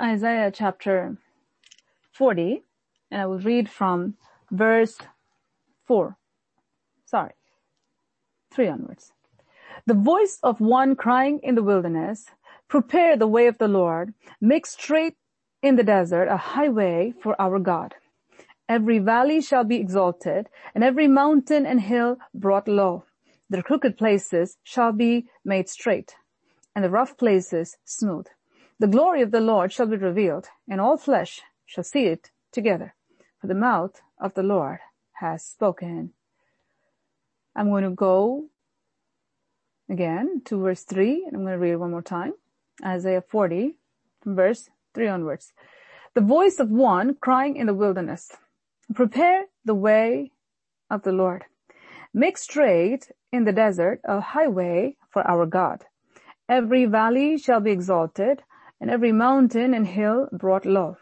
Isaiah chapter 40, and I will read from verse 4. Sorry, 3 onwards. The voice of one crying in the wilderness, prepare the way of the Lord, make straight in the desert a highway for our God. Every valley shall be exalted, and every mountain and hill brought low. The crooked places shall be made straight, and the rough places smooth. The glory of the Lord shall be revealed, and all flesh shall see it together. For the mouth of the Lord has spoken. I'm going to go again to verse 3, and I'm going to read it one more time. Isaiah 40, from verse 3 onwards. The voice of one crying in the wilderness, prepare the way of the Lord. Make straight in the desert a highway for our God. Every valley shall be exalted, and every mountain and hill brought low.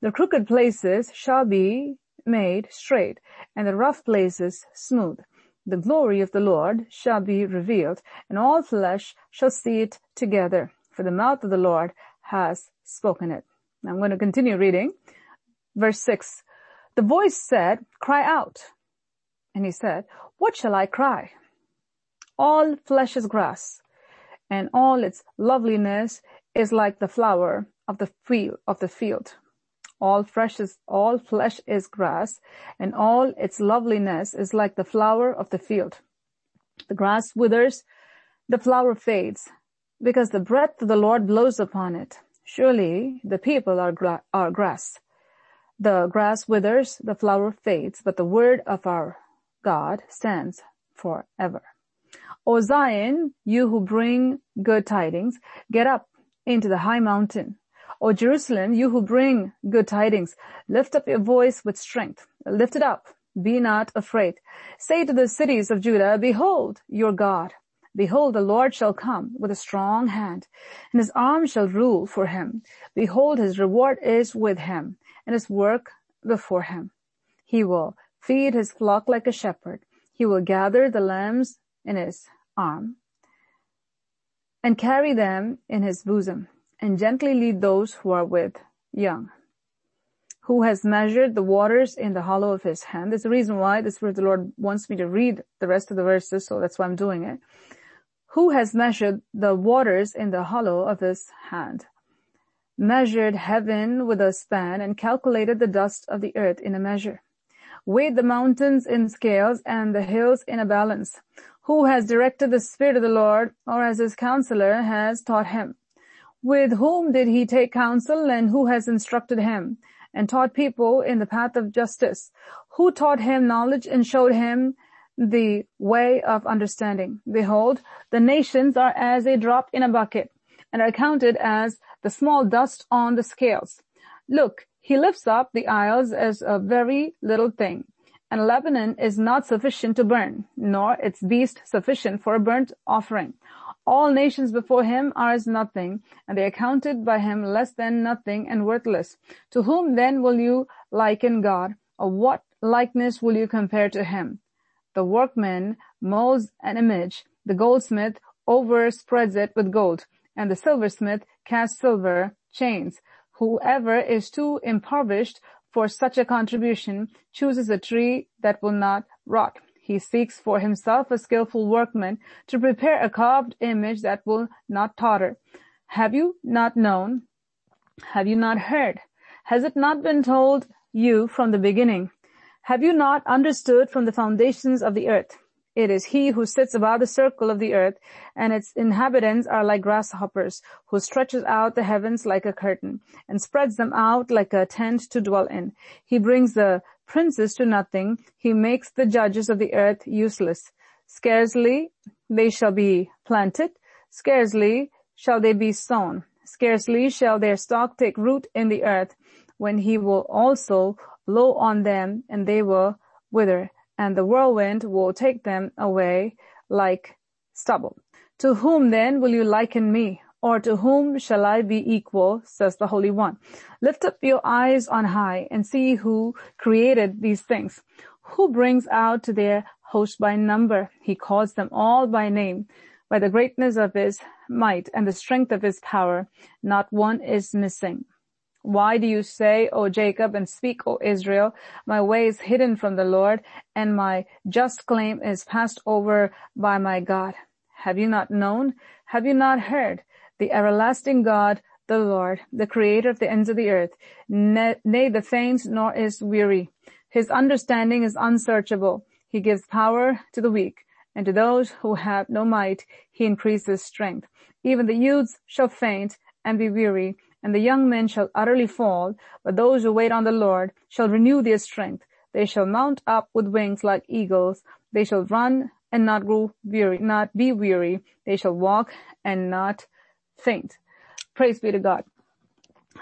The crooked places shall be made straight, and the rough places smooth. The glory of the Lord shall be revealed, and all flesh shall see it together, for the mouth of the Lord has spoken it. I'm going to continue reading. Verse 6. The voice said, cry out. And he said, what shall I cry? All flesh is grass, and all its loveliness is like the flower of the field, of the field. All fresh is, all flesh is grass, and all its loveliness is like the flower of the field. The grass withers, the flower fades, because the breath of the Lord blows upon it. Surely the people are, gra- are grass. The grass withers, the flower fades, but the word of our God stands forever. O Zion, you who bring good tidings, get up into the high mountain. O Jerusalem, you who bring good tidings, lift up your voice with strength. Lift it up. Be not afraid. Say to the cities of Judah, behold your God. Behold, the Lord shall come with a strong hand, and his arm shall rule for him. Behold, his reward is with him, and his work before him. He will feed his flock like a shepherd. He will gather the lambs in his arm and carry them in his bosom and gently lead those who are with young. Who has measured the waters in the hollow of his hand. There's a reason why the Spirit of the Lord wants me to read the rest of the verses, so that's why I'm doing it. Who has measured the waters in the hollow of his hand? Measured heaven with a span and calculated the dust of the earth in a measure. Weighed the mountains in scales and the hills in a balance who has directed the Spirit of the Lord, or as his counselor has taught him? With whom did he take counsel and who has instructed him and taught people in the path of justice? Who taught him knowledge and showed him the way of understanding? Behold, the nations are as a drop in a bucket and are counted as the small dust on the scales. Look, he lifts up the isles as a very little thing and Lebanon is not sufficient to burn, nor its beast sufficient for a burnt offering. All nations before him are as nothing, and they are counted by him less than nothing and worthless. To whom then will you liken God, or what likeness will you compare to him? The workman molds an image, the goldsmith overspreads it with gold, and the silversmith casts silver chains. Whoever is too impoverished for such a contribution chooses a tree that will not rot. He seeks for himself a skillful workman to prepare a carved image that will not totter. Have you not known? Have you not heard? Has it not been told you from the beginning? Have you not understood from the foundations of the earth? It is he who sits above the circle of the earth, and its inhabitants are like grasshoppers, who stretches out the heavens like a curtain, and spreads them out like a tent to dwell in. He brings the princes to nothing. He makes the judges of the earth useless. Scarcely they shall be planted, scarcely shall they be sown, scarcely shall their stock take root in the earth, when he will also blow on them, and they will wither and the whirlwind will take them away like stubble. To whom then will you liken me? Or to whom shall I be equal, says the Holy One. Lift up your eyes on high and see who created these things. Who brings out to their host by number? He calls them all by name. By the greatness of his might and the strength of his power, not one is missing. Why do you say, O Jacob, and speak, O Israel, my way is hidden from the Lord, and my just claim is passed over by my God? Have you not known? Have you not heard? The everlasting God, the Lord, the creator of the ends of the earth, nay, the faint nor is weary. His understanding is unsearchable. He gives power to the weak, and to those who have no might, he increases strength. Even the youths shall faint and be weary, and the young men shall utterly fall, but those who wait on the Lord shall renew their strength. They shall mount up with wings like eagles. They shall run and not grow weary, not be weary. They shall walk and not faint. Praise be to God.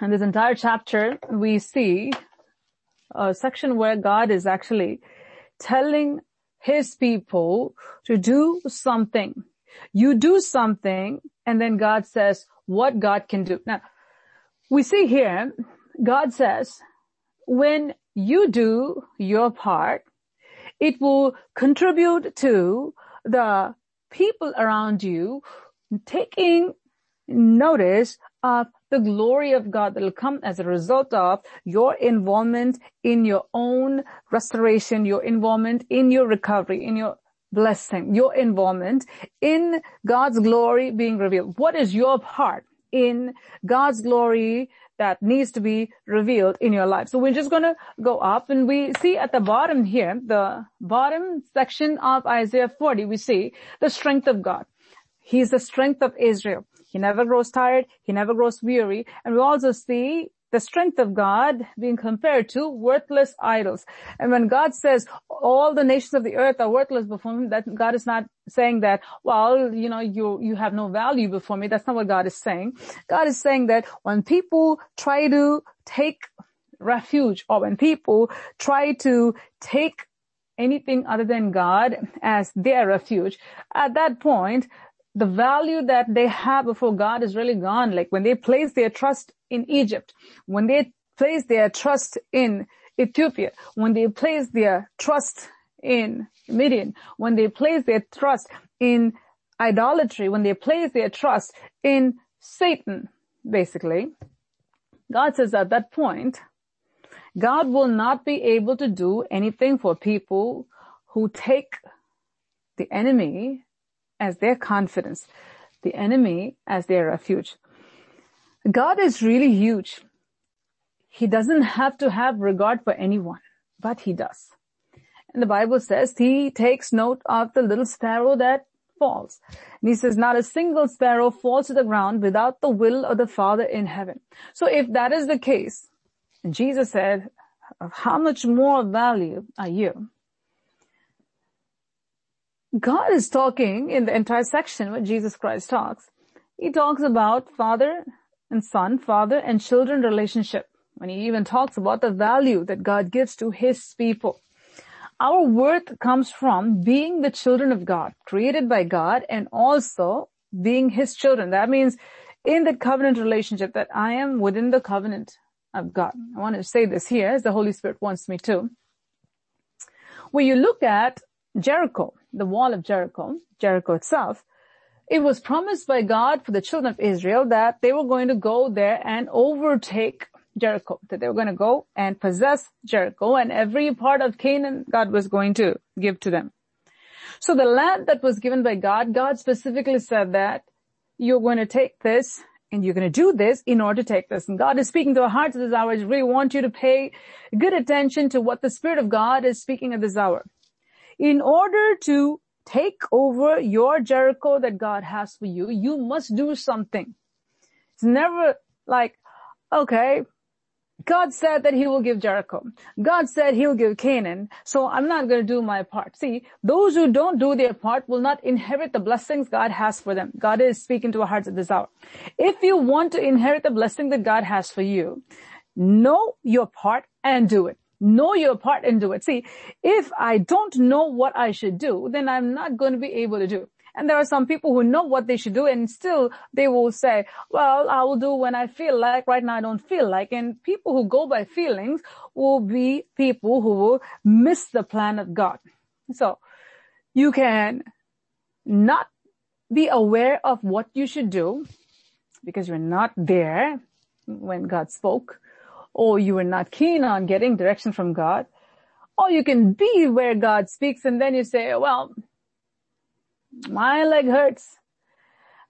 And this entire chapter, we see a section where God is actually telling his people to do something. You do something and then God says what God can do. Now, we see here, God says, when you do your part, it will contribute to the people around you taking notice of the glory of God that will come as a result of your involvement in your own restoration, your involvement in your recovery, in your blessing, your involvement in God's glory being revealed. What is your part in God's glory that needs to be revealed in your life? So we're just going to go up and we see at the bottom here, the bottom section of Isaiah 40, we see the strength of God. He's the strength of Israel. He never grows tired. He never grows weary. And we also see the strength of God being compared to worthless idols. And when God says all the nations of the earth are worthless before him, that God is not saying that, well, you know, you, you have no value before me. That's not what God is saying. God is saying that when people try to take refuge or when people try to take anything other than God as their refuge, at that point, the value that they have before God is really gone. Like when they place their trust in Egypt, when they place their trust in Ethiopia, when they place their trust in Midian, when they place their trust in idolatry, when they place their trust in Satan, basically, God says at that point, God will not be able to do anything for people who take the enemy as their confidence, the enemy as their refuge. God is really huge. He doesn't have to have regard for anyone, but he does. And the Bible says he takes note of the little sparrow that falls. And he says, not a single sparrow falls to the ground without the will of the Father in heaven. So if that is the case, Jesus said, of how much more value are you? God is talking in the entire section where Jesus Christ talks. He talks about father and son, father and children relationship. When he even talks about the value that God gives to his people. Our worth comes from being the children of God, created by God and also being his children. That means in the covenant relationship that I am within the covenant of God. I want to say this here as the Holy Spirit wants me to. When you look at Jericho, the wall of Jericho, Jericho itself, it was promised by God for the children of Israel that they were going to go there and overtake Jericho, that they were going to go and possess Jericho and every part of Canaan God was going to give to them. So the land that was given by God, God specifically said that you're going to take this and you're going to do this in order to take this. And God is speaking to our hearts at this hour. I really want you to pay good attention to what the Spirit of God is speaking at this hour. In order to take over your Jericho that God has for you, you must do something. It's never like, okay, God said that he will give Jericho. God said he'll give Canaan. So I'm not going to do my part. See, those who don't do their part will not inherit the blessings God has for them. God is speaking to our hearts at this hour. If you want to inherit the blessing that God has for you, know your part and do it. Know your part and do it. See, if I don't know what I should do, then I'm not going to be able to do. And there are some people who know what they should do and still they will say, well, I will do when I feel like, right now I don't feel like. And people who go by feelings will be people who will miss the plan of God. So you can not be aware of what you should do because you're not there when God spoke, or you were not keen on getting direction from God, or you can be where God speaks and then you say, well, my leg hurts.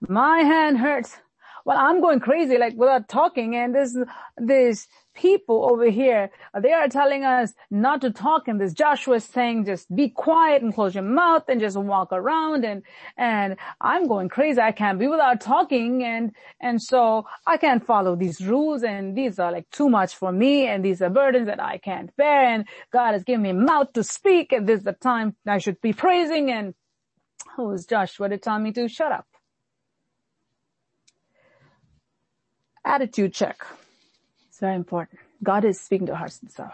My hand hurts. Well, I'm going crazy, like without talking. And this, there's people over here, uh, they are telling us not to talk. And this Joshua is saying, just be quiet and close your mouth and just walk around. And, and I'm going crazy. I can't be without talking. And, and so I can't follow these rules. And these are like too much for me. And these are burdens that I can't bear. And God has given me mouth to speak. And this is the time I should be praising. And who is Joshua to tell me to shut up? Attitude check. It's very important. God is speaking to hearts and hour.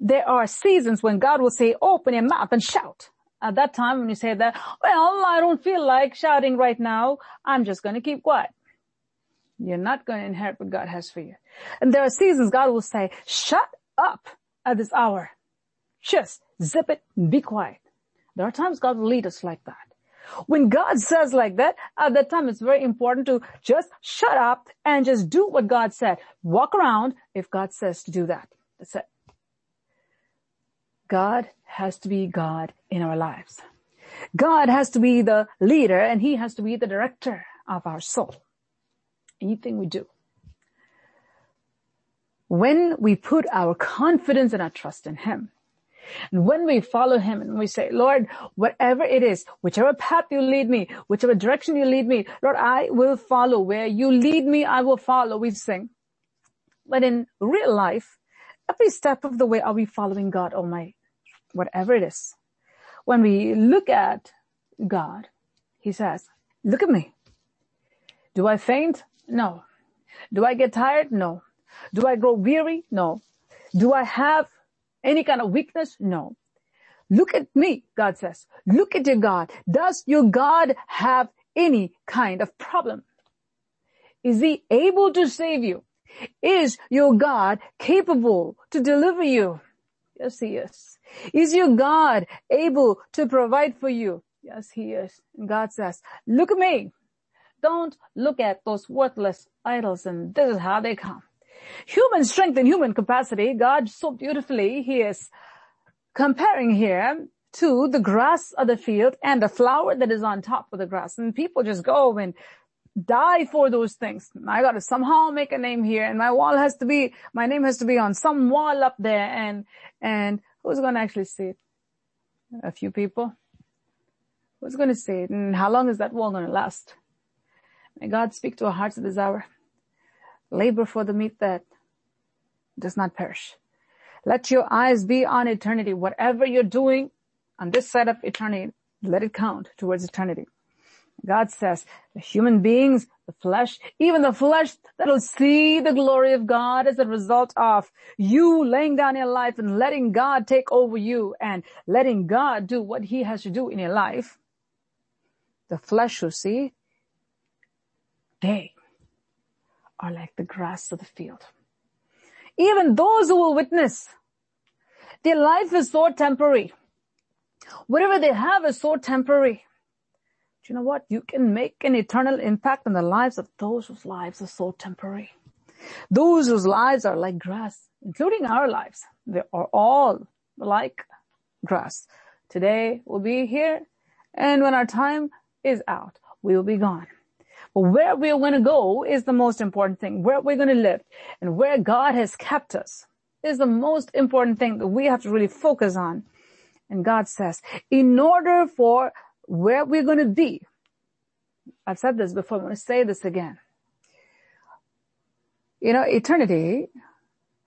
There are seasons when God will say, open your mouth and shout. At that time when you say that, well, I don't feel like shouting right now. I'm just going to keep quiet. You're not going to inherit what God has for you. And there are seasons God will say, shut up at this hour. Just zip it and be quiet. There are times God will lead us like that. When God says like that, at that time it's very important to just shut up and just do what God said. Walk around if God says to do that. That's it. God has to be God in our lives. God has to be the leader and he has to be the director of our soul. Anything we do. When we put our confidence and our trust in him, and when we follow him and we say, Lord, whatever it is, whichever path you lead me, whichever direction you lead me, Lord, I will follow. Where you lead me, I will follow. We sing. But in real life, every step of the way are we following God Almighty? Whatever it is. When we look at God, he says, look at me. Do I faint? No. Do I get tired? No. Do I grow weary? No. Do I have any kind of weakness? No. Look at me, God says. Look at your God. Does your God have any kind of problem? Is he able to save you? Is your God capable to deliver you? Yes, he is. Is your God able to provide for you? Yes, he is. God says, look at me. Don't look at those worthless idols and this is how they come. Human strength and human capacity, God so beautifully, He is comparing here to the grass of the field and the flower that is on top of the grass. And people just go and die for those things. I gotta somehow make a name here and my wall has to be, my name has to be on some wall up there and, and who's gonna actually see it? A few people? Who's gonna see it? And how long is that wall gonna last? May God speak to our hearts at this hour. Labor for the meat that does not perish. Let your eyes be on eternity. Whatever you're doing on this side of eternity, let it count towards eternity. God says the human beings, the flesh, even the flesh that'll see the glory of God as a result of you laying down your life and letting God take over you and letting God do what he has to do in your life. The flesh will see, they are like the grass of the field. Even those who will witness, their life is so temporary. Whatever they have is so temporary. Do you know what? You can make an eternal impact on the lives of those whose lives are so temporary. Those whose lives are like grass, including our lives. They are all like grass. Today we'll be here and when our time is out, we will be gone. Where we're going to go is the most important thing. Where we're going to live and where God has kept us is the most important thing that we have to really focus on. And God says, in order for where we're going to be, I've said this before, I'm going to say this again. You know, eternity,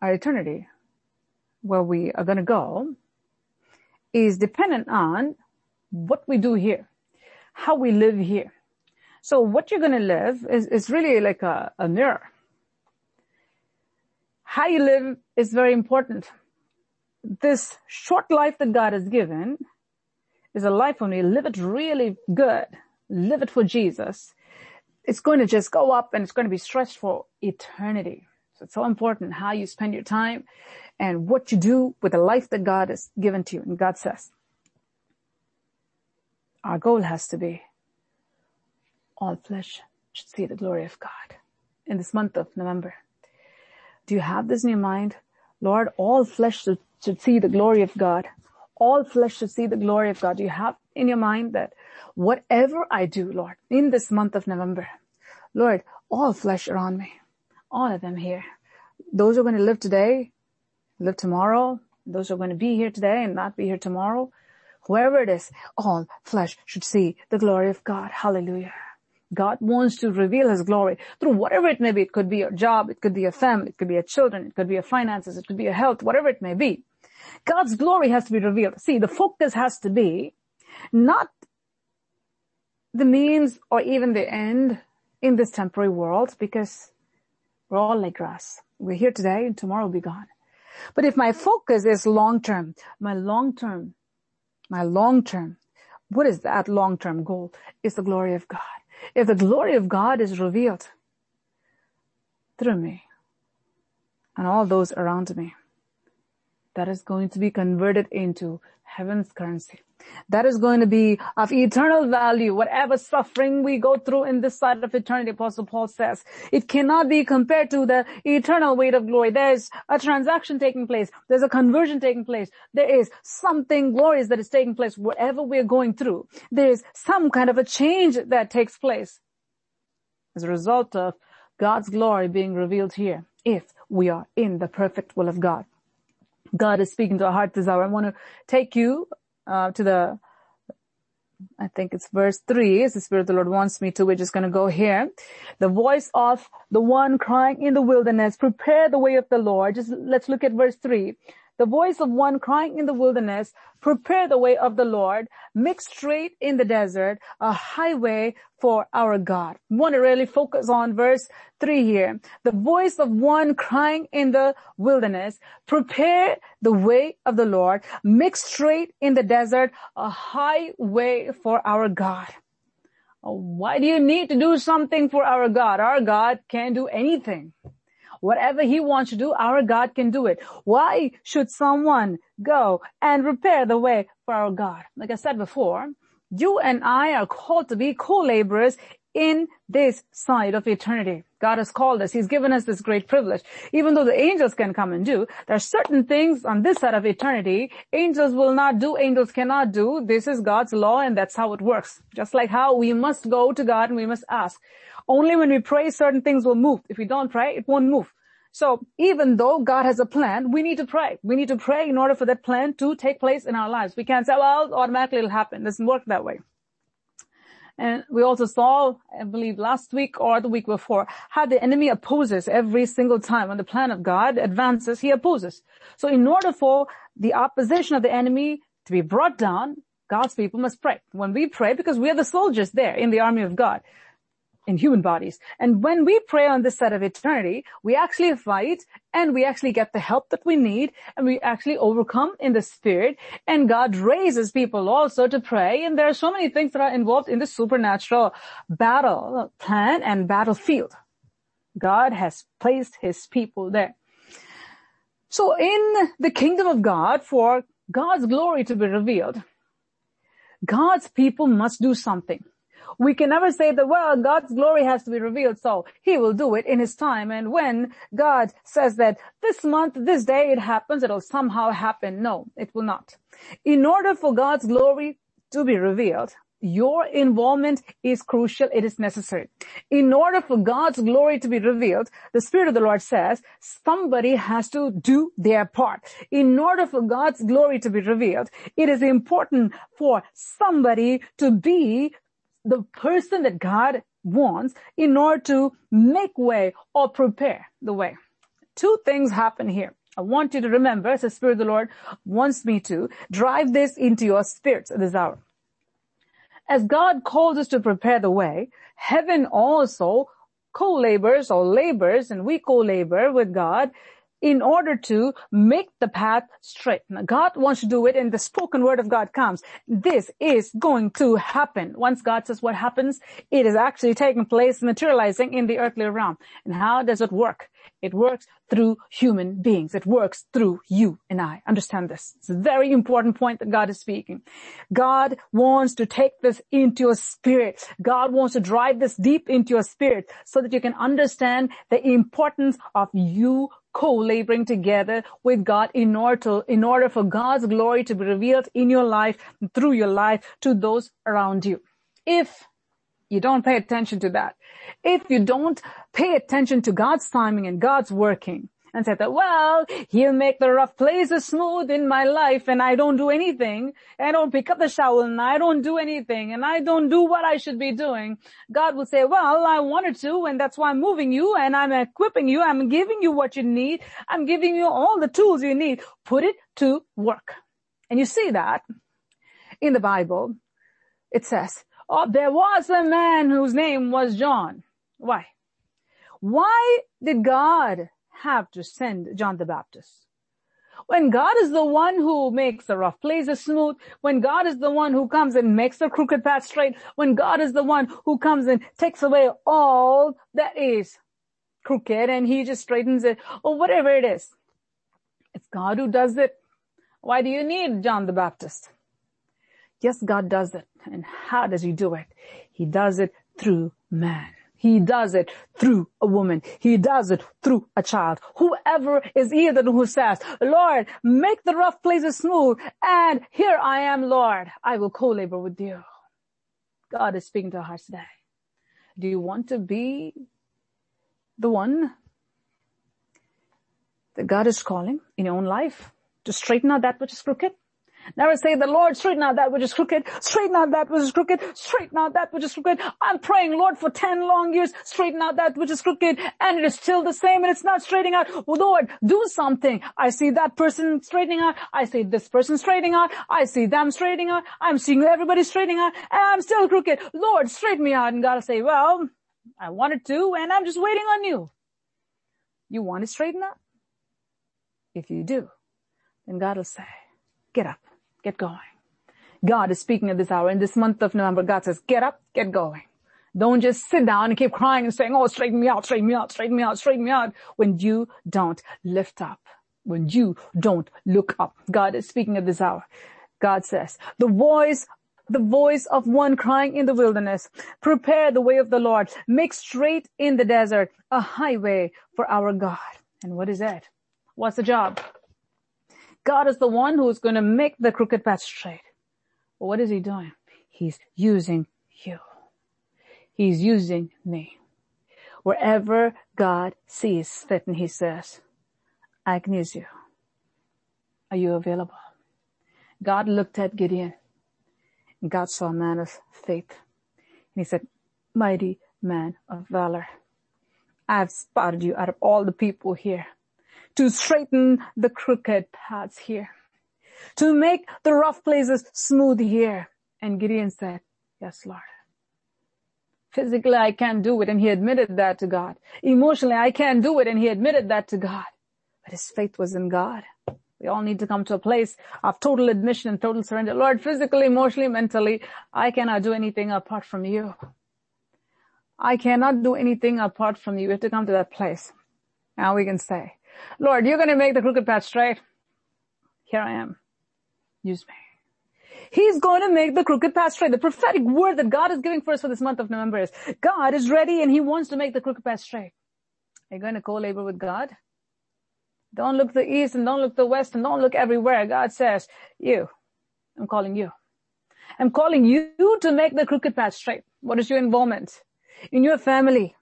our eternity, where we are going to go, is dependent on what we do here, how we live here. So what you're going to live is, is really like a, a mirror. How you live is very important. This short life that God has given is a life when we live it really good, live it for Jesus. It's going to just go up and it's going to be stretched for eternity. So it's so important how you spend your time and what you do with the life that God has given to you. And God says, our goal has to be all flesh should see the glory of God. in this month of November? Do you have this in your mind? Lord, all flesh should, should see the glory of God. All flesh should see the glory of God. Do you have in your mind that whatever I do, Lord, in this month of November, Lord, all flesh around me, all of them here, those who are going to live today, live tomorrow, those who are going to be here today and not be here tomorrow, whoever it is, all flesh should see the glory of God. Hallelujah. God wants to reveal His glory through whatever it may be. It could be your job, it could be your family, it could be your children, it could be your finances, it could be your health, whatever it may be. God's glory has to be revealed. See, the focus has to be not the means or even the end in this temporary world because we're all like grass. We're here today and tomorrow will be gone. But if my focus is long term, my long term, my long term, what is that long term goal? Is the glory of God. If the glory of God is revealed through me and all those around me, that is going to be converted into heaven's currency. That is going to be of eternal value. Whatever suffering we go through in this side of eternity, Apostle Paul says, it cannot be compared to the eternal weight of glory. There's a transaction taking place. There's a conversion taking place. There is something glorious that is taking place. Whatever we're going through, there is some kind of a change that takes place as a result of God's glory being revealed here if we are in the perfect will of God. God is speaking to our heart this hour. I want to take you uh, to the, I think it's verse three, as the Spirit of the Lord wants me to. We're just going to go here. The voice of the one crying in the wilderness, prepare the way of the Lord. Just let's look at verse three the voice of one crying in the wilderness, prepare the way of the Lord, make straight in the desert a highway for our God. Want to really focus on verse three here. The voice of one crying in the wilderness, prepare the way of the Lord, make straight in the desert a highway for our God. Why do you need to do something for our God? Our God can do anything. Whatever he wants to do, our God can do it. Why should someone go and repair the way for our God? Like I said before, you and I are called to be co-laborers in this side of eternity. God has called us. He's given us this great privilege. Even though the angels can come and do, there are certain things on this side of eternity angels will not do, angels cannot do. This is God's law and that's how it works. Just like how we must go to God and we must ask. Only when we pray, certain things will move. If we don't pray, it won't move. So even though God has a plan, we need to pray. We need to pray in order for that plan to take place in our lives. We can't say, well, automatically it'll happen. It doesn't work that way. And we also saw, I believe last week or the week before, how the enemy opposes every single time when the plan of God advances, he opposes. So in order for the opposition of the enemy to be brought down, God's people must pray. When we pray, because we are the soldiers there in the army of God, in human bodies. And when we pray on this side of eternity, we actually fight and we actually get the help that we need and we actually overcome in the spirit and God raises people also to pray. And there are so many things that are involved in the supernatural battle plan and battlefield. God has placed his people there. So in the kingdom of God, for God's glory to be revealed, God's people must do something we can never say that, well, God's glory has to be revealed, so he will do it in his time. And when God says that this month, this day it happens, it'll somehow happen. No, it will not. In order for God's glory to be revealed, your involvement is crucial. It is necessary. In order for God's glory to be revealed, the Spirit of the Lord says somebody has to do their part. In order for God's glory to be revealed, it is important for somebody to be the person that God wants in order to make way or prepare the way. Two things happen here. I want you to remember, as the Spirit of the Lord wants me to, drive this into your spirits at this hour. As God calls us to prepare the way, heaven also co-labors or labors, and we co-labor with God in order to make the path straight. Now, God wants to do it and the spoken word of God comes. This is going to happen. Once God says what happens, it is actually taking place, materializing in the earthly realm. And how does it work? It works through human beings. It works through you and I. Understand this. It's a very important point that God is speaking. God wants to take this into your spirit. God wants to drive this deep into your spirit so that you can understand the importance of you co-laboring together with God in order in order for God's glory to be revealed in your life, through your life to those around you. If you don't pay attention to that. If you don't pay attention to God's timing and God's working and said that, well, he'll make the rough places smooth in my life and I don't do anything. I don't pick up the shovel and I don't do anything and I don't do what I should be doing. God will say, well, I wanted to and that's why I'm moving you and I'm equipping you. I'm giving you what you need. I'm giving you all the tools you need. Put it to work. And you see that in the Bible. It says, Oh, there was a man whose name was John. Why? Why did God have to send John the Baptist? When God is the one who makes the rough places smooth, when God is the one who comes and makes the crooked path straight, when God is the one who comes and takes away all that is crooked and he just straightens it or whatever it is. It's God who does it. Why do you need John the Baptist? Yes, God does it. And how does he do it? He does it through man. He does it through a woman. He does it through a child. Whoever is either who says, Lord, make the rough places smooth and here I am, Lord. I will co-labor with you. God is speaking to our hearts today. Do you want to be the one that God is calling in your own life to straighten out that which is crooked? Never say the Lord, straighten out that which is crooked, straighten out that which is crooked, straighten out that which is crooked. I'm praying, Lord, for 10 long years, straighten out that which is crooked, and it is still the same and it's not straightening out. Lord, do something. I see that person straightening out. I see this person straightening out. I see them straightening out. I'm seeing everybody straightening out, and I'm still crooked. Lord, straighten me out. And God will say, well, I wanted to, and I'm just waiting on you. You want to straighten out? If you do, then God will say, get up Get going. God is speaking at this hour. In this month of November, God says, get up, get going. Don't just sit down and keep crying and saying, oh, straighten me out, straighten me out, straighten me out, straighten me out. When you don't lift up, when you don't look up. God is speaking at this hour. God says, the voice the voice of one crying in the wilderness, prepare the way of the Lord, make straight in the desert a highway for our God. And what is that? What's the job? God is the one who's going to make the crooked path straight. But what is he doing? He's using you. He's using me. Wherever God sees fit and he says, I can use you. Are you available? God looked at Gideon God saw a man of faith. And he said, mighty man of valor. I have spotted you out of all the people here to straighten the crooked paths here, to make the rough places smooth here. And Gideon said, yes, Lord. Physically, I can't do it. And he admitted that to God. Emotionally, I can't do it. And he admitted that to God. But his faith was in God. We all need to come to a place of total admission and total surrender. Lord, physically, emotionally, mentally, I cannot do anything apart from you. I cannot do anything apart from you. We have to come to that place. Now we can say, Lord, you're going to make the crooked path straight. Here I am. Use me. He's going to make the crooked path straight. The prophetic word that God is giving for us for this month of November is God is ready and he wants to make the crooked path straight. Are you going to co-labor with God? Don't look the east and don't look the west and don't look everywhere. God says, you, I'm calling you. I'm calling you to make the crooked path straight. What is your involvement? In your family,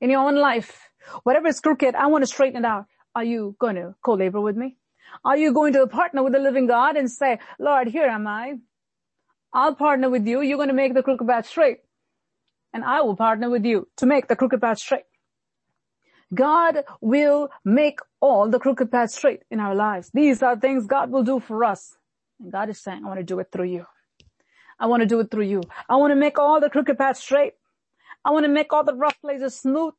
in your own life, whatever is crooked, I want to straighten it out. Are you going to co-labor with me? Are you going to partner with the living God and say, Lord, here am I. I'll partner with you. You're going to make the crooked path straight. And I will partner with you to make the crooked path straight. God will make all the crooked paths straight in our lives. These are things God will do for us. And God is saying, I want to do it through you. I want to do it through you. I want to make all the crooked paths straight. I want to make all the rough places smooth.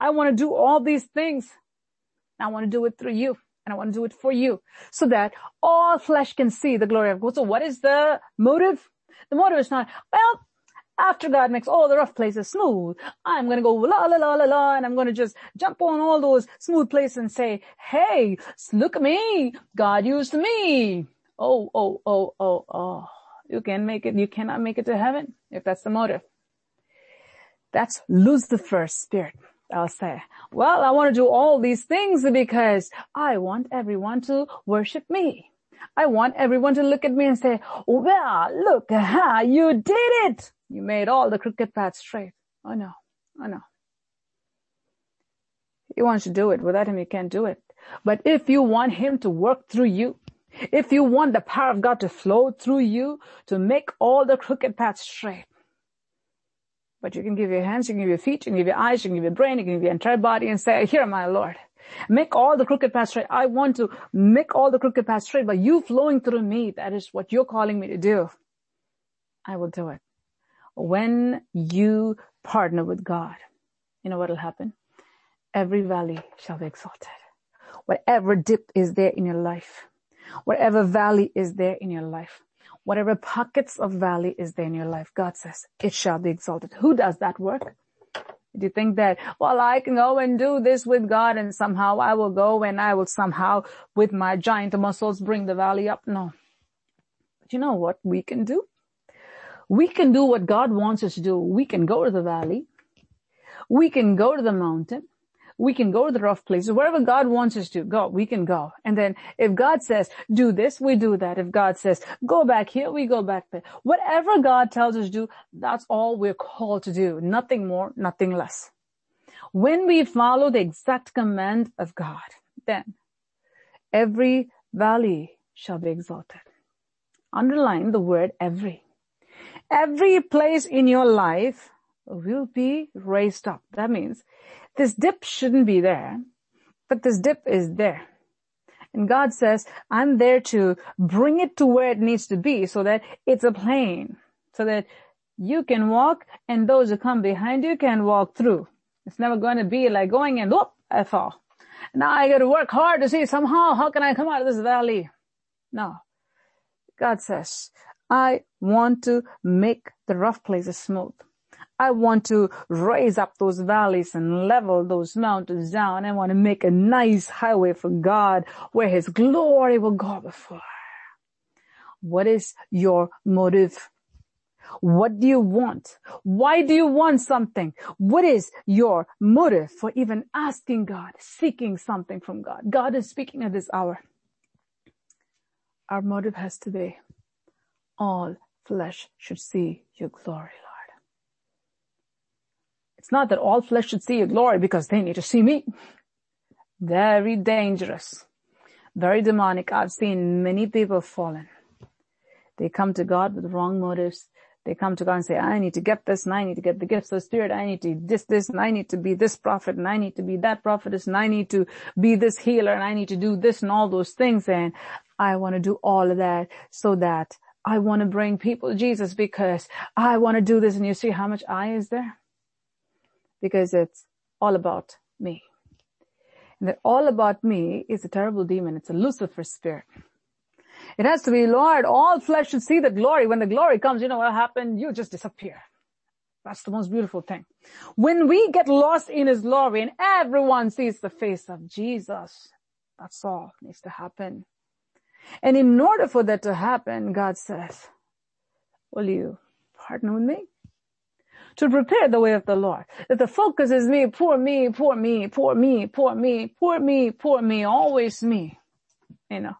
I want to do all these things I want to do it through you and I want to do it for you so that all flesh can see the glory of God. So what is the motive? The motive is not, well, after God makes all the rough places smooth, I'm going to go la la la la la and I'm going to just jump on all those smooth places and say, hey, look at me. God used me. Oh, oh, oh, oh, oh. You can make it. You cannot make it to heaven if that's the motive. That's Lucifer's spirit. I'll say, well, I want to do all these things because I want everyone to worship me. I want everyone to look at me and say, well, look, ha, you did it. You made all the crooked paths straight. Oh no, oh no. He wants to do it. Without him, you can't do it. But if you want him to work through you, if you want the power of God to flow through you to make all the crooked paths straight, but you can give your hands, you can give your feet, you can give your eyes, you can give your brain, you can give your entire body and say, here, my Lord, make all the crooked paths straight. I want to make all the crooked paths straight by you flowing through me. That is what you're calling me to do. I will do it. When you partner with God, you know what will happen? Every valley shall be exalted. Whatever dip is there in your life, whatever valley is there in your life, whatever pockets of valley is there in your life, God says it shall be exalted. Who does that work? Do you think that, well, I can go and do this with God and somehow I will go and I will somehow with my giant muscles bring the valley up? No. But you know what we can do? We can do what God wants us to do. We can go to the valley. We can go to the mountain we can go to the rough places. Wherever God wants us to go, we can go. And then if God says, do this, we do that. If God says, go back here, we go back there. Whatever God tells us to do, that's all we're called to do. Nothing more, nothing less. When we follow the exact command of God, then every valley shall be exalted. Underline the word every. Every place in your life will be raised up. That means this dip shouldn't be there, but this dip is there. And God says, I'm there to bring it to where it needs to be so that it's a plane, so that you can walk and those who come behind you can walk through. It's never going to be like going and whoop, I fall. Now I got to work hard to see somehow how can I come out of this valley? No. God says, I want to make the rough places smooth. I want to raise up those valleys and level those mountains down. I want to make a nice highway for God where his glory will go before. What is your motive? What do you want? Why do you want something? What is your motive for even asking God, seeking something from God? God is speaking at this hour. Our motive has to be all flesh should see your glory, Lord. It's not that all flesh should see your glory because they need to see me. Very dangerous. Very demonic. I've seen many people fallen. They come to God with wrong motives. They come to God and say, I need to get this and I need to get the gifts of the spirit. I need to this, this, and I need to be this prophet and I need to be that prophetess and I need to be this healer and I need to do this and all those things. And I want to do all of that so that I want to bring people to Jesus because I want to do this. And you see how much I is there? Because it's all about me. And that all about me is a terrible demon. It's a Lucifer spirit. It has to be, Lord, all flesh should see the glory. When the glory comes, you know what happened? You just disappear. That's the most beautiful thing. When we get lost in his glory and everyone sees the face of Jesus, that's all needs to happen. And in order for that to happen, God says, will you partner with me? To prepare the way of the Lord. That the focus is me, poor me, poor me, poor me, poor me, poor me, poor me, always me. You know,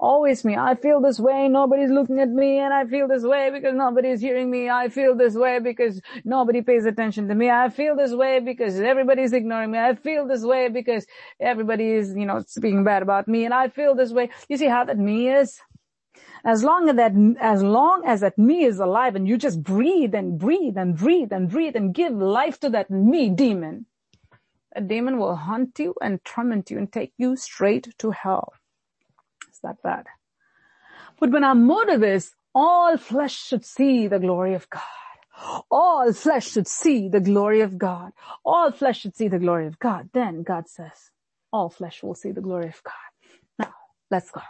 always me. I feel this way, nobody's looking at me, and I feel this way because nobody's hearing me. I feel this way because nobody pays attention to me. I feel this way because everybody's ignoring me. I feel this way because everybody is, you know, speaking bad about me, and I feel this way. You see how that me is? As long as that, as long as that me is alive and you just breathe and breathe and breathe and breathe and give life to that me demon, a demon will hunt you and torment you and take you straight to hell. It's that bad. But when our motive is all flesh should see the glory of God. All flesh should see the glory of God. All flesh should see the glory of God. Then God says, all flesh will see the glory of God. Now, let's go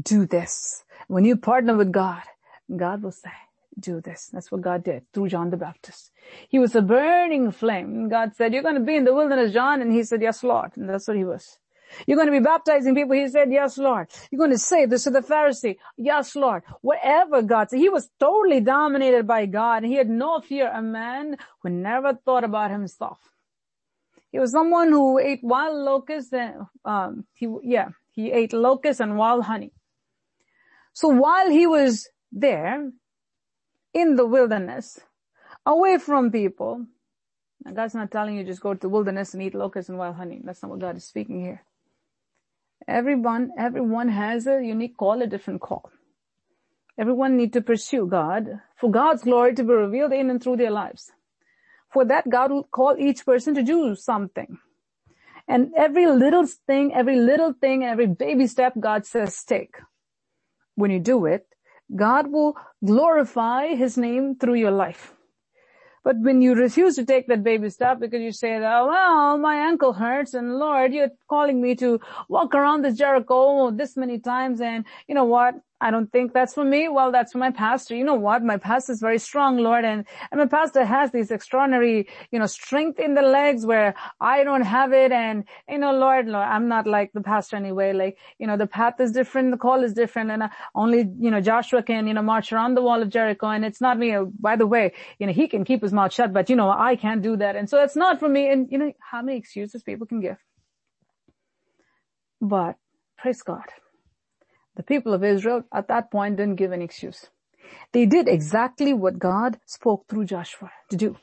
do this. When you partner with God, God will say, do this. That's what God did through John the Baptist. He was a burning flame. God said, you're going to be in the wilderness, John. And he said, yes, Lord. And that's what he was. You're going to be baptizing people. He said, yes, Lord. You're going to say this to the Pharisee. Yes, Lord. Whatever God said. He was totally dominated by God and he had no fear. A man who never thought about himself. He was someone who ate wild locusts and, um, he, yeah, he ate locusts and wild honey. So while he was there in the wilderness, away from people, now God's not telling you just go to the wilderness and eat locusts and wild honey. That's not what God is speaking here. Everyone, everyone has a unique call, a different call. Everyone need to pursue God for God's glory to be revealed in and through their lives. For that, God will call each person to do something. And every little thing, every little thing, every baby step God says take. When you do it, God will glorify His name through your life. But when you refuse to take that baby step because you say that, oh, well, my ankle hurts and Lord, you're calling me to walk around this Jericho this many times and you know what? I don't think that's for me. Well, that's for my pastor. You know what? My pastor is very strong, Lord, and, and my pastor has these extraordinary, you know, strength in the legs where I don't have it. And, you know, Lord, Lord, I'm not like the pastor anyway. Like, you know, the path is different, the call is different, and uh, only, you know, Joshua can, you know, march around the wall of Jericho, and it's not me. By the way, you know, he can keep his mouth shut, but you know, I can't do that. And so it's not for me. And you know, how many excuses people can give? But praise God the people of Israel at that point didn't give an excuse. They did exactly what God spoke through Joshua to do.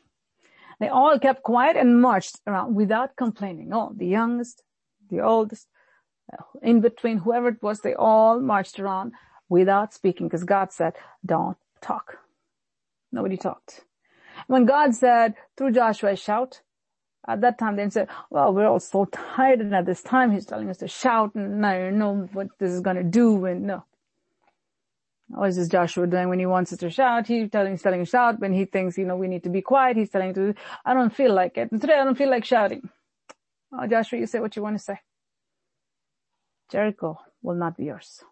They all kept quiet and marched around without complaining. Oh, the youngest, the oldest, uh, in between, whoever it was, they all marched around without speaking because God said, don't talk. Nobody talked. When God said through Joshua, shout, at that time they said, well, we're all so tired and at this time he's telling us to shout and I don't know what this is going to do and no. What is this Joshua doing when he wants us to shout? He's telling, he's telling us shout when he thinks, you know, we need to be quiet. He's telling to, I don't feel like it. And today I don't feel like shouting. Oh, Joshua, you say what you want to say. Jericho will not be yours.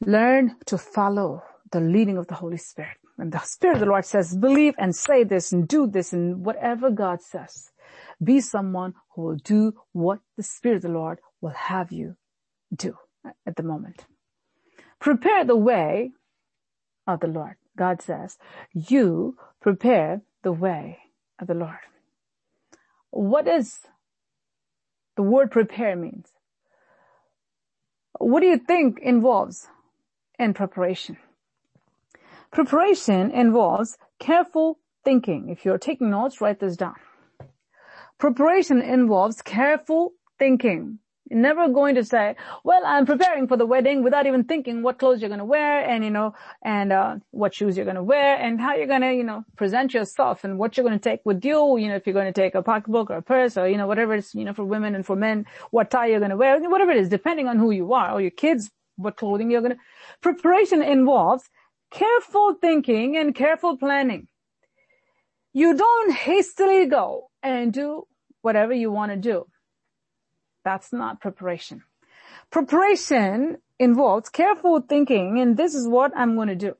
Learn to follow the leading of the Holy Spirit. And the Spirit of the Lord says, believe and say this and do this and whatever God says. Be someone who will do what the Spirit of the Lord will have you do at the moment. Prepare the way of the Lord. God says, you prepare the way of the Lord. What does the word prepare means? What do you think involves in preparation? Preparation involves careful thinking. If you're taking notes, write this down. Preparation involves careful thinking. You're never going to say, well, I'm preparing for the wedding without even thinking what clothes you're going to wear and, you know, and, uh, what shoes you're going to wear and how you're going to, you know, present yourself and what you're going to take with you. You know, if you're going to take a pocketbook or a purse or, you know, whatever it's, you know, for women and for men, what tie you're going to wear, whatever it is, depending on who you are or your kids, what clothing you're going to, preparation involves careful thinking and careful planning. You don't hastily go and do whatever you want to do. That's not preparation. Preparation involves careful thinking and this is what I'm going to do.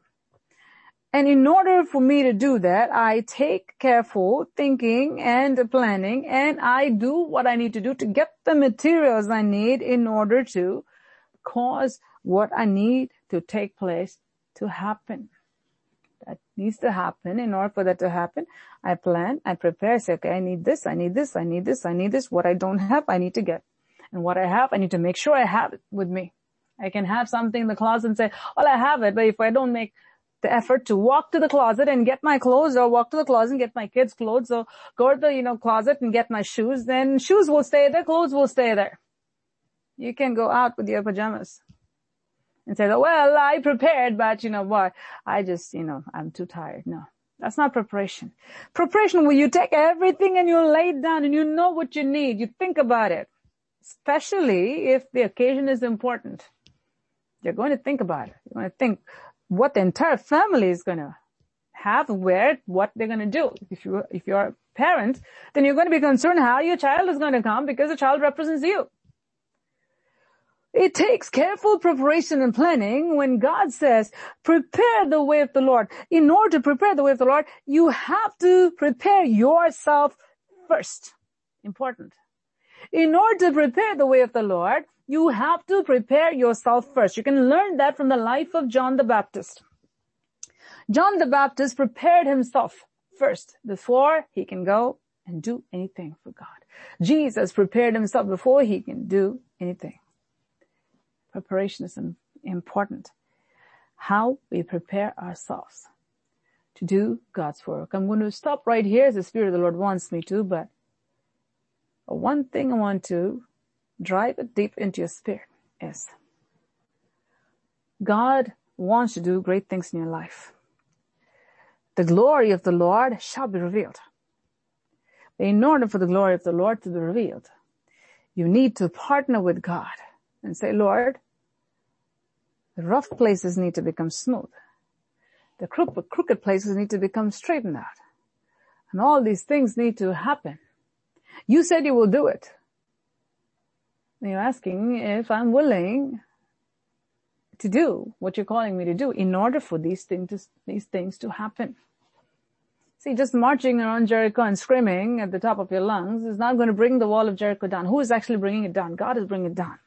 And in order for me to do that, I take careful thinking and planning and I do what I need to do to get the materials I need in order to cause what I need to take place to happen. That needs to happen. In order for that to happen, I plan, I prepare, I say, okay, I need this, I need this, I need this, I need this. What I don't have, I need to get. And what I have, I need to make sure I have it with me. I can have something in the closet and say, well, I have it, but if I don't make the effort to walk to the closet and get my clothes or walk to the closet and get my kids' clothes or go to the, you know, closet and get my shoes, then shoes will stay there, clothes will stay there. You can go out with your pajamas and say, well, I prepared, but you know what? I just, you know, I'm too tired. No, that's not preparation. Preparation where you take everything and you lay it down and you know what you need. You think about it, especially if the occasion is important. You're going to think about it. You're going to think what the entire family is going to have, where, what they're going to do. If you, if you're a parent, then you're going to be concerned how your child is going to come because the child represents you It takes careful preparation and planning when God says, prepare the way of the Lord. In order to prepare the way of the Lord, you have to prepare yourself first. Important. In order to prepare the way of the Lord, you have to prepare yourself first. You can learn that from the life of John the Baptist. John the Baptist prepared himself first before he can go and do anything for God. Jesus prepared himself before he can do anything. Preparation is important. How we prepare ourselves to do God's work. I'm going to stop right here as the Spirit of the Lord wants me to, but one thing I want to drive it deep into your spirit is God wants to do great things in your life. The glory of the Lord shall be revealed. In order for the glory of the Lord to be revealed, you need to partner with God and say, Lord, the rough places need to become smooth. The crooked places need to become straightened out. And all these things need to happen. You said you will do it. And you're asking if I'm willing to do what you're calling me to do in order for these things to, these things to happen. See, just marching around Jericho and screaming at the top of your lungs is not going to bring the wall of Jericho down. Who is actually bringing it down? God is bringing it down.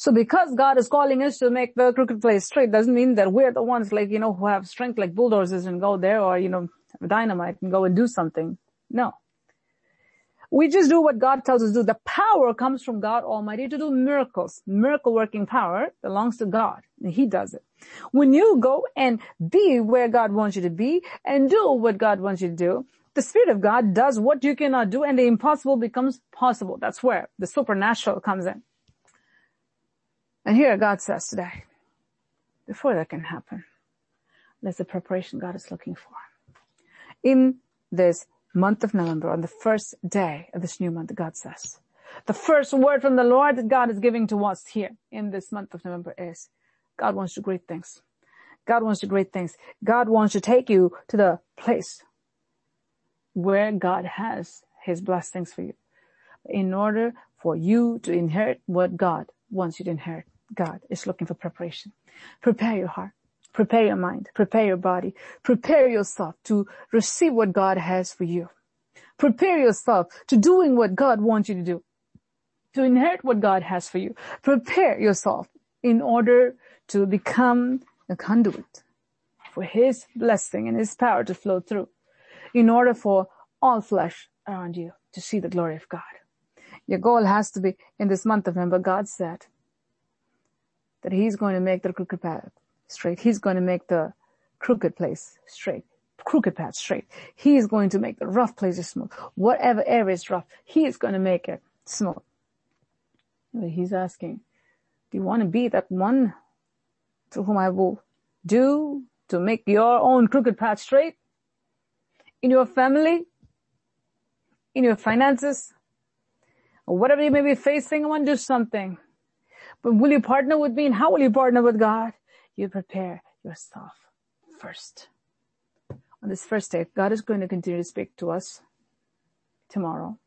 So because God is calling us to make the crooked place straight doesn't mean that we're the ones like, you know, who have strength like bulldozers and go there or, you know, dynamite and go and do something. No. We just do what God tells us to do. The power comes from God Almighty to do miracles. Miracle working power belongs to God. And He does it. When you go and be where God wants you to be and do what God wants you to do, the Spirit of God does what you cannot do and the impossible becomes possible. That's where the supernatural comes in. And here God says today, before that can happen, there's the preparation God is looking for. In this month of November, on the first day of this new month, God says. The first word from the Lord that God is giving to us here in this month of November is, God wants to great things. God wants to great things. God wants to take you to the place where God has his blessings for you. In order for you to inherit what God wants you to inherit, God is looking for preparation. Prepare your heart. Prepare your mind, prepare your body, prepare yourself to receive what God has for you. Prepare yourself to doing what God wants you to do, to inherit what God has for you. Prepare yourself in order to become a conduit for His blessing and His power to flow through, in order for all flesh around you to see the glory of God. Your goal has to be in this month of November, God said that He's going to make the crooked path straight. He's going to make the crooked place straight, crooked path straight. He is going to make the rough places smooth. Whatever area is rough, he is going to make it smooth. He's asking, do you want to be that one to whom I will do to make your own crooked path straight? In your family? In your finances? Whatever you may be facing, I want to do something. But will you partner with me and how will you partner with God? you prepare yourself first. On this first day, God is going to continue to speak to us tomorrow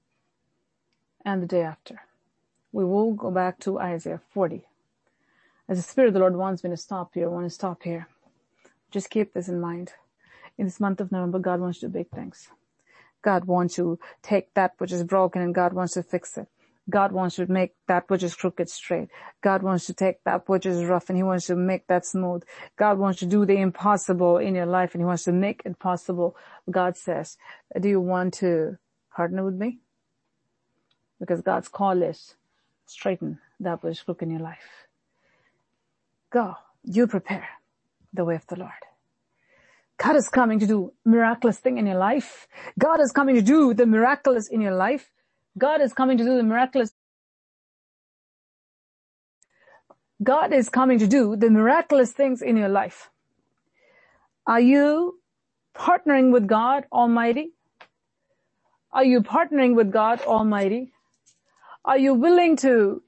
and the day after. We will go back to Isaiah 40. As the Spirit of the Lord wants me to stop here, I want to stop here. Just keep this in mind. In this month of November, God wants to do big things. God wants to take that which is broken and God wants to fix it. God wants to make that which is crooked straight. God wants to take that which is rough and he wants to make that smooth. God wants to do the impossible in your life and he wants to make it possible. God says, do you want to partner with me? Because God's call is straighten that which is crooked in your life. Go. You prepare the way of the Lord. God is coming to do miraculous thing in your life. God is coming to do the miraculous in your life. God is coming to do the miraculous. God is coming to do the miraculous things in your life. Are you partnering with God Almighty? Are you partnering with God Almighty? Are you willing to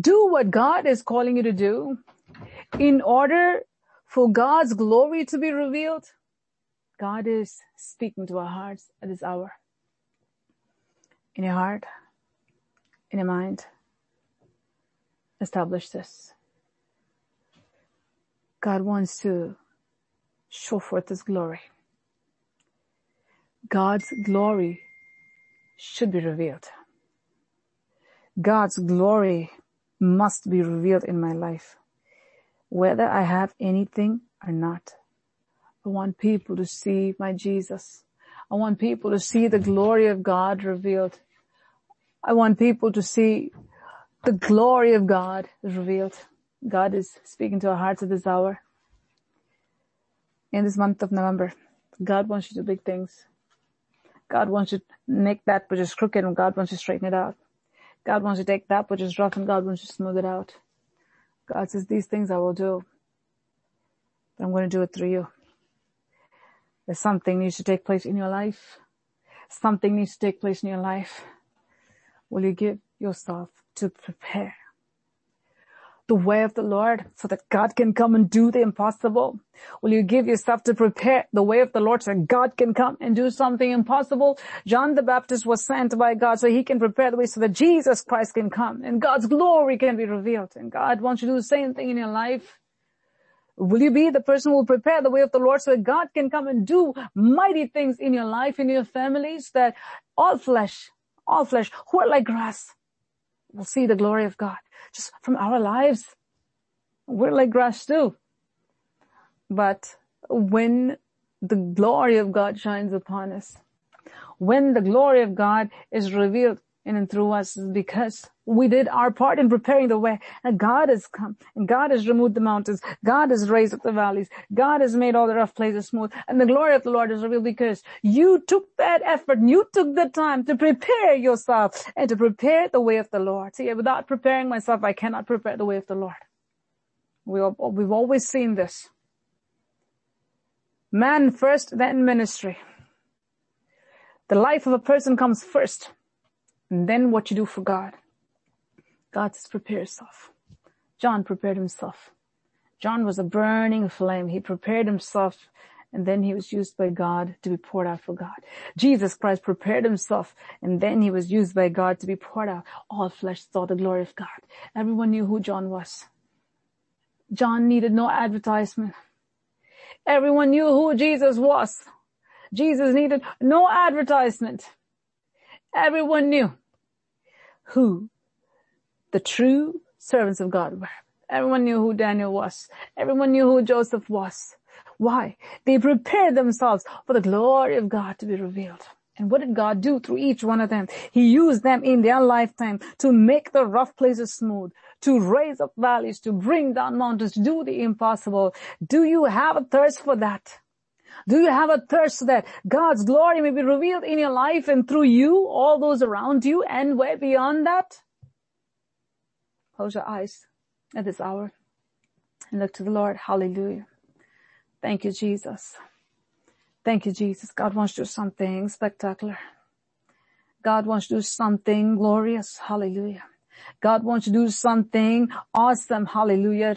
do what God is calling you to do in order for God's glory to be revealed? God is speaking to our hearts at this hour in your heart, in your mind. establish this. God wants to show forth His glory. God's glory should be revealed. God's glory must be revealed in my life. Whether I have anything or not. I want people to see my Jesus. I want people to see the glory of God revealed. I want people to see the glory of God is revealed. God is speaking to our hearts at this hour. In this month of November, God wants you to do big things. God wants you to make that which is crooked and God wants you to straighten it out. God wants you to take that which is rough and God wants you to smooth it out. God says, these things I will do. But I'm going to do it through you. There's something needs to take place in your life. Something needs to take place in your life. Will you give yourself to prepare the way of the Lord so that God can come and do the impossible? Will you give yourself to prepare the way of the Lord so that God can come and do something impossible? John the Baptist was sent by God so he can prepare the way so that Jesus Christ can come and God's glory can be revealed. And God wants you to do the same thing in your life. Will you be the person who will prepare the way of the Lord so that God can come and do mighty things in your life, in your families, that all flesh, all flesh, who are like grass, will see the glory of God just from our lives. We're like grass too. But when the glory of God shines upon us, when the glory of God is revealed in and through us because we did our part in preparing the way and God has come and God has removed the mountains. God has raised up the valleys. God has made all the rough places smooth and the glory of the Lord is revealed because you took that effort and you took the time to prepare yourself and to prepare the way of the Lord. See, without preparing myself, I cannot prepare the way of the Lord. We, we've always seen this. Man first, then ministry. The life of a person comes first and then what you do for God. God says prepare yourself. John prepared himself. John was a burning flame. He prepared himself and then he was used by God to be poured out for God. Jesus Christ prepared himself and then he was used by God to be poured out. All flesh saw the glory of God. Everyone knew who John was. John needed no advertisement. Everyone knew who Jesus was. Jesus needed no advertisement. Everyone knew who the true servants of God were. Everyone knew who Daniel was. Everyone knew who Joseph was. Why? They prepared themselves for the glory of God to be revealed. And what did God do through each one of them? He used them in their lifetime to make the rough places smooth, to raise up valleys, to bring down mountains, to do the impossible. Do you have a thirst for that? Do you have a thirst that God's glory may be revealed in your life and through you, all those around you, and way beyond that? Close your eyes at this hour and look to the Lord. Hallelujah. Thank you, Jesus. Thank you, Jesus. God wants to do something spectacular. God wants to do something glorious. Hallelujah. God wants to do something awesome. Hallelujah.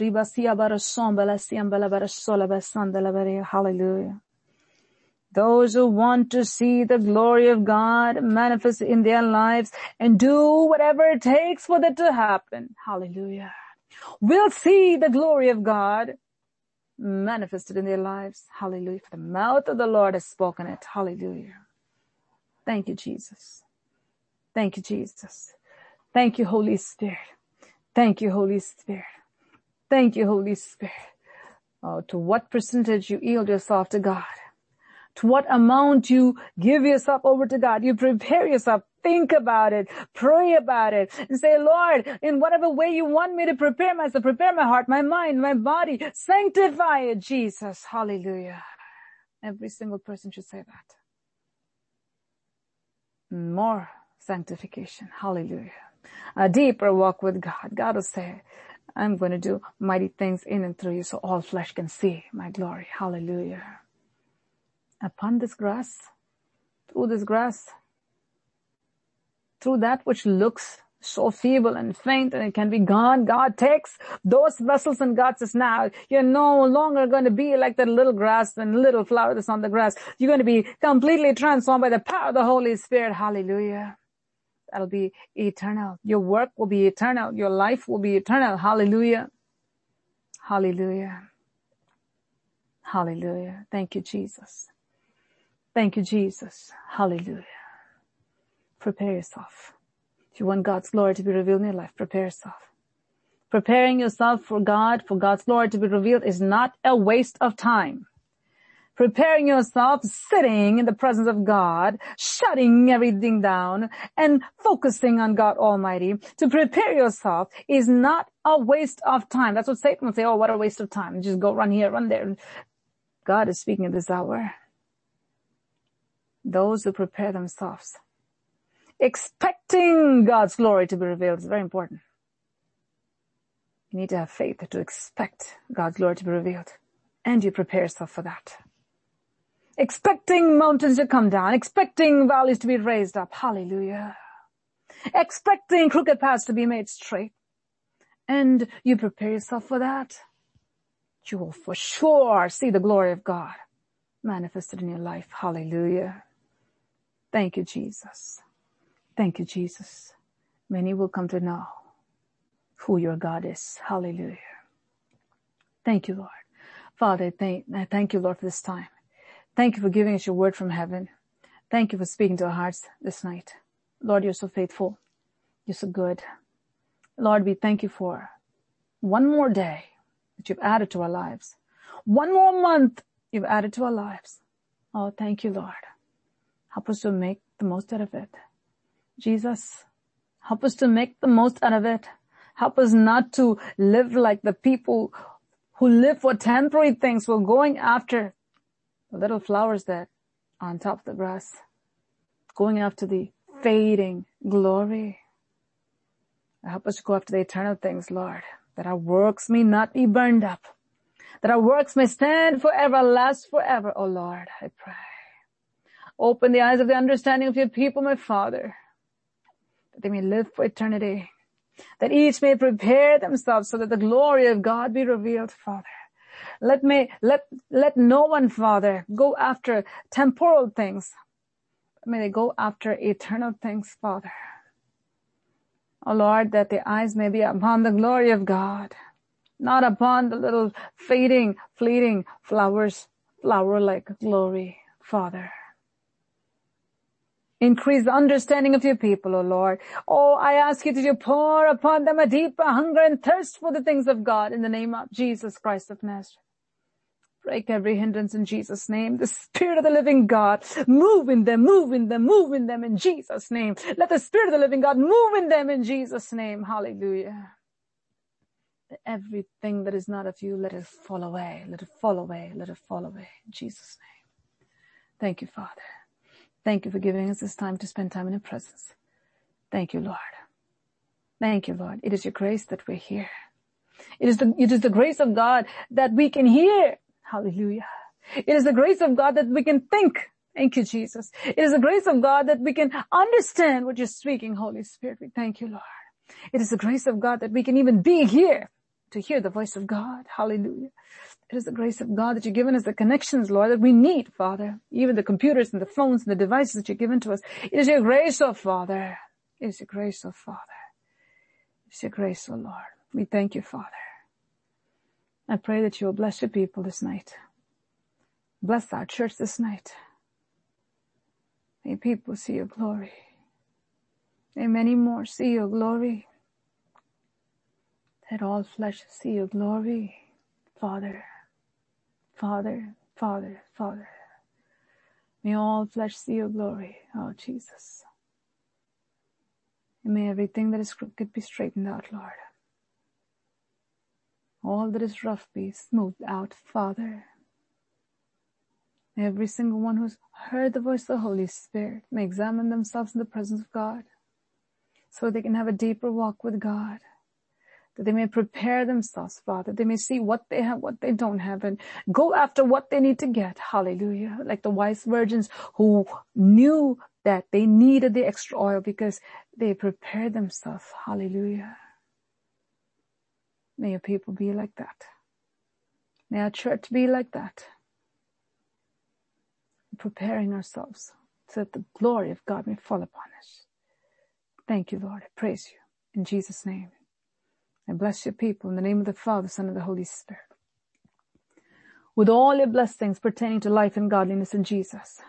Hallelujah. Those who want to see the glory of God manifest in their lives and do whatever it takes for that to happen. Hallelujah. Will see the glory of God manifested in their lives. Hallelujah. For the mouth of the Lord has spoken it. Hallelujah. Thank you, Jesus. Thank you, Jesus. Thank you, Holy Spirit. Thank you, Holy Spirit. Thank you, Holy Spirit. Oh, to what percentage you yield yourself to God to what amount you give yourself over to God. You prepare yourself. Think about it. Pray about it. And say, Lord, in whatever way you want me to prepare myself, prepare my heart, my mind, my body, sanctify it, Jesus. Hallelujah. Every single person should say that. More sanctification. Hallelujah. A deeper walk with God. God will say, I'm going to do mighty things in and through you so all flesh can see my glory. Hallelujah upon this grass, through this grass, through that which looks so feeble and faint and it can be gone. God takes those vessels and God says, now you're no longer going to be like that little grass and little flower that's on the grass. You're going to be completely transformed by the power of the Holy Spirit. Hallelujah. That'll be eternal. Your work will be eternal. Your life will be eternal. Hallelujah. Hallelujah. Hallelujah. Thank you, Jesus. Thank you, Jesus. Hallelujah. Prepare yourself. If you want God's glory to be revealed in your life, prepare yourself. Preparing yourself for God, for God's glory to be revealed is not a waste of time preparing yourself, sitting in the presence of God, shutting everything down and focusing on God Almighty to prepare yourself is not a waste of time. That's what Satan will say, oh, what a waste of time. Just go run here, run there. God is speaking at this hour. Those who prepare themselves, expecting God's glory to be revealed is very important. You need to have faith to expect God's glory to be revealed. And you prepare yourself for that expecting mountains to come down, expecting valleys to be raised up. Hallelujah. Expecting crooked paths to be made straight. And you prepare yourself for that. You will for sure see the glory of God manifested in your life. Hallelujah. Thank you, Jesus. Thank you, Jesus. Many will come to know who your God is. Hallelujah. Thank you, Lord. Father, thank, I thank you, Lord, for this time. Thank you for giving us your word from heaven. Thank you for speaking to our hearts this night. Lord, you're so faithful. You're so good. Lord, we thank you for one more day that you've added to our lives. One more month you've added to our lives. Oh, thank you, Lord. Help us to make the most out of it. Jesus, help us to make the most out of it. Help us not to live like the people who live for temporary things. We're going after the little flowers that are on top of the grass, going after the fading glory. Help us to go after the eternal things, Lord, that our works may not be burned up, that our works may stand forever, last forever, O oh Lord, I pray. Open the eyes of the understanding of your people, my Father, that they may live for eternity, that each may prepare themselves so that the glory of God be revealed, Father. Let me, let, let no one, Father, go after temporal things. May they go after eternal things, Father. Oh Lord, that the eyes may be upon the glory of God, not upon the little fading, fleeting flowers, flower-like glory, Father. Increase the understanding of your people, O Lord. Oh, I ask you to pour upon them a deeper hunger and thirst for the things of God in the name of Jesus Christ of Nazareth. Break every hindrance in Jesus' name. The Spirit of the living God, move in them, move in them, move in them in Jesus' name. Let the Spirit of the living God move in them in Jesus' name. Hallelujah. Everything that is not of you, let it fall away. Let it fall away. Let it fall away. In Jesus' name. Thank you, Father. Thank you for giving us this time to spend time in your presence. Thank you, Lord. Thank you, Lord. It is your grace that we're here. It is the, it is the grace of God that we can hear Hallelujah. It is the grace of God that we can think. Thank you, Jesus. It is the grace of God that we can understand what you're speaking, Holy Spirit. We thank you, Lord. It is the grace of God that we can even be here to hear the voice of God. Hallelujah. It is the grace of God that you've given us the connections, Lord, that we need, Father. Even the computers and the phones and the devices that you've given to us. It is your grace, oh Father. It is your grace, oh Father. It's your grace, oh Lord. We thank you, Father. I pray that you will bless your people this night. Bless our church this night. May people see your glory. May many more see your glory. Let all flesh see your glory. Father, Father, Father, Father. May all flesh see your glory, oh Jesus. And may everything that is crooked be straightened out, Lord. All that is rough be smoothed out, Father. May Every single one who's heard the voice of the Holy Spirit may examine themselves in the presence of God so they can have a deeper walk with God. That they may prepare themselves, Father. They may see what they have, what they don't have, and go after what they need to get. Hallelujah. Like the wise virgins who knew that they needed the extra oil because they prepared themselves. Hallelujah. May your people be like that. May our church be like that. Preparing ourselves so that the glory of God may fall upon us. Thank you, Lord. I praise you in Jesus' name. I bless your people in the name of the Father, Son, and the Holy Spirit. With all your blessings pertaining to life and godliness in Jesus,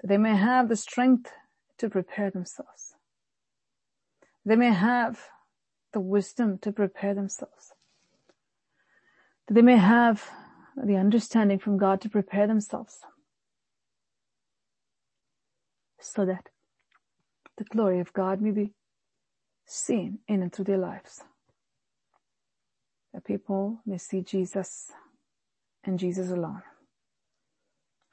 that they may have the strength to prepare themselves. They may have the wisdom to prepare themselves. That they may have the understanding from God to prepare themselves. So that the glory of God may be seen in and through their lives. That people may see Jesus and Jesus alone.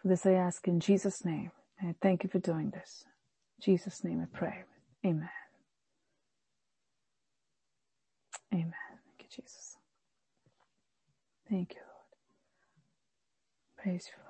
For this I ask in Jesus' name. And I thank you for doing this. In Jesus' name I pray. Amen. Amen. Thank you, Jesus. Thank you, Lord. Praise you.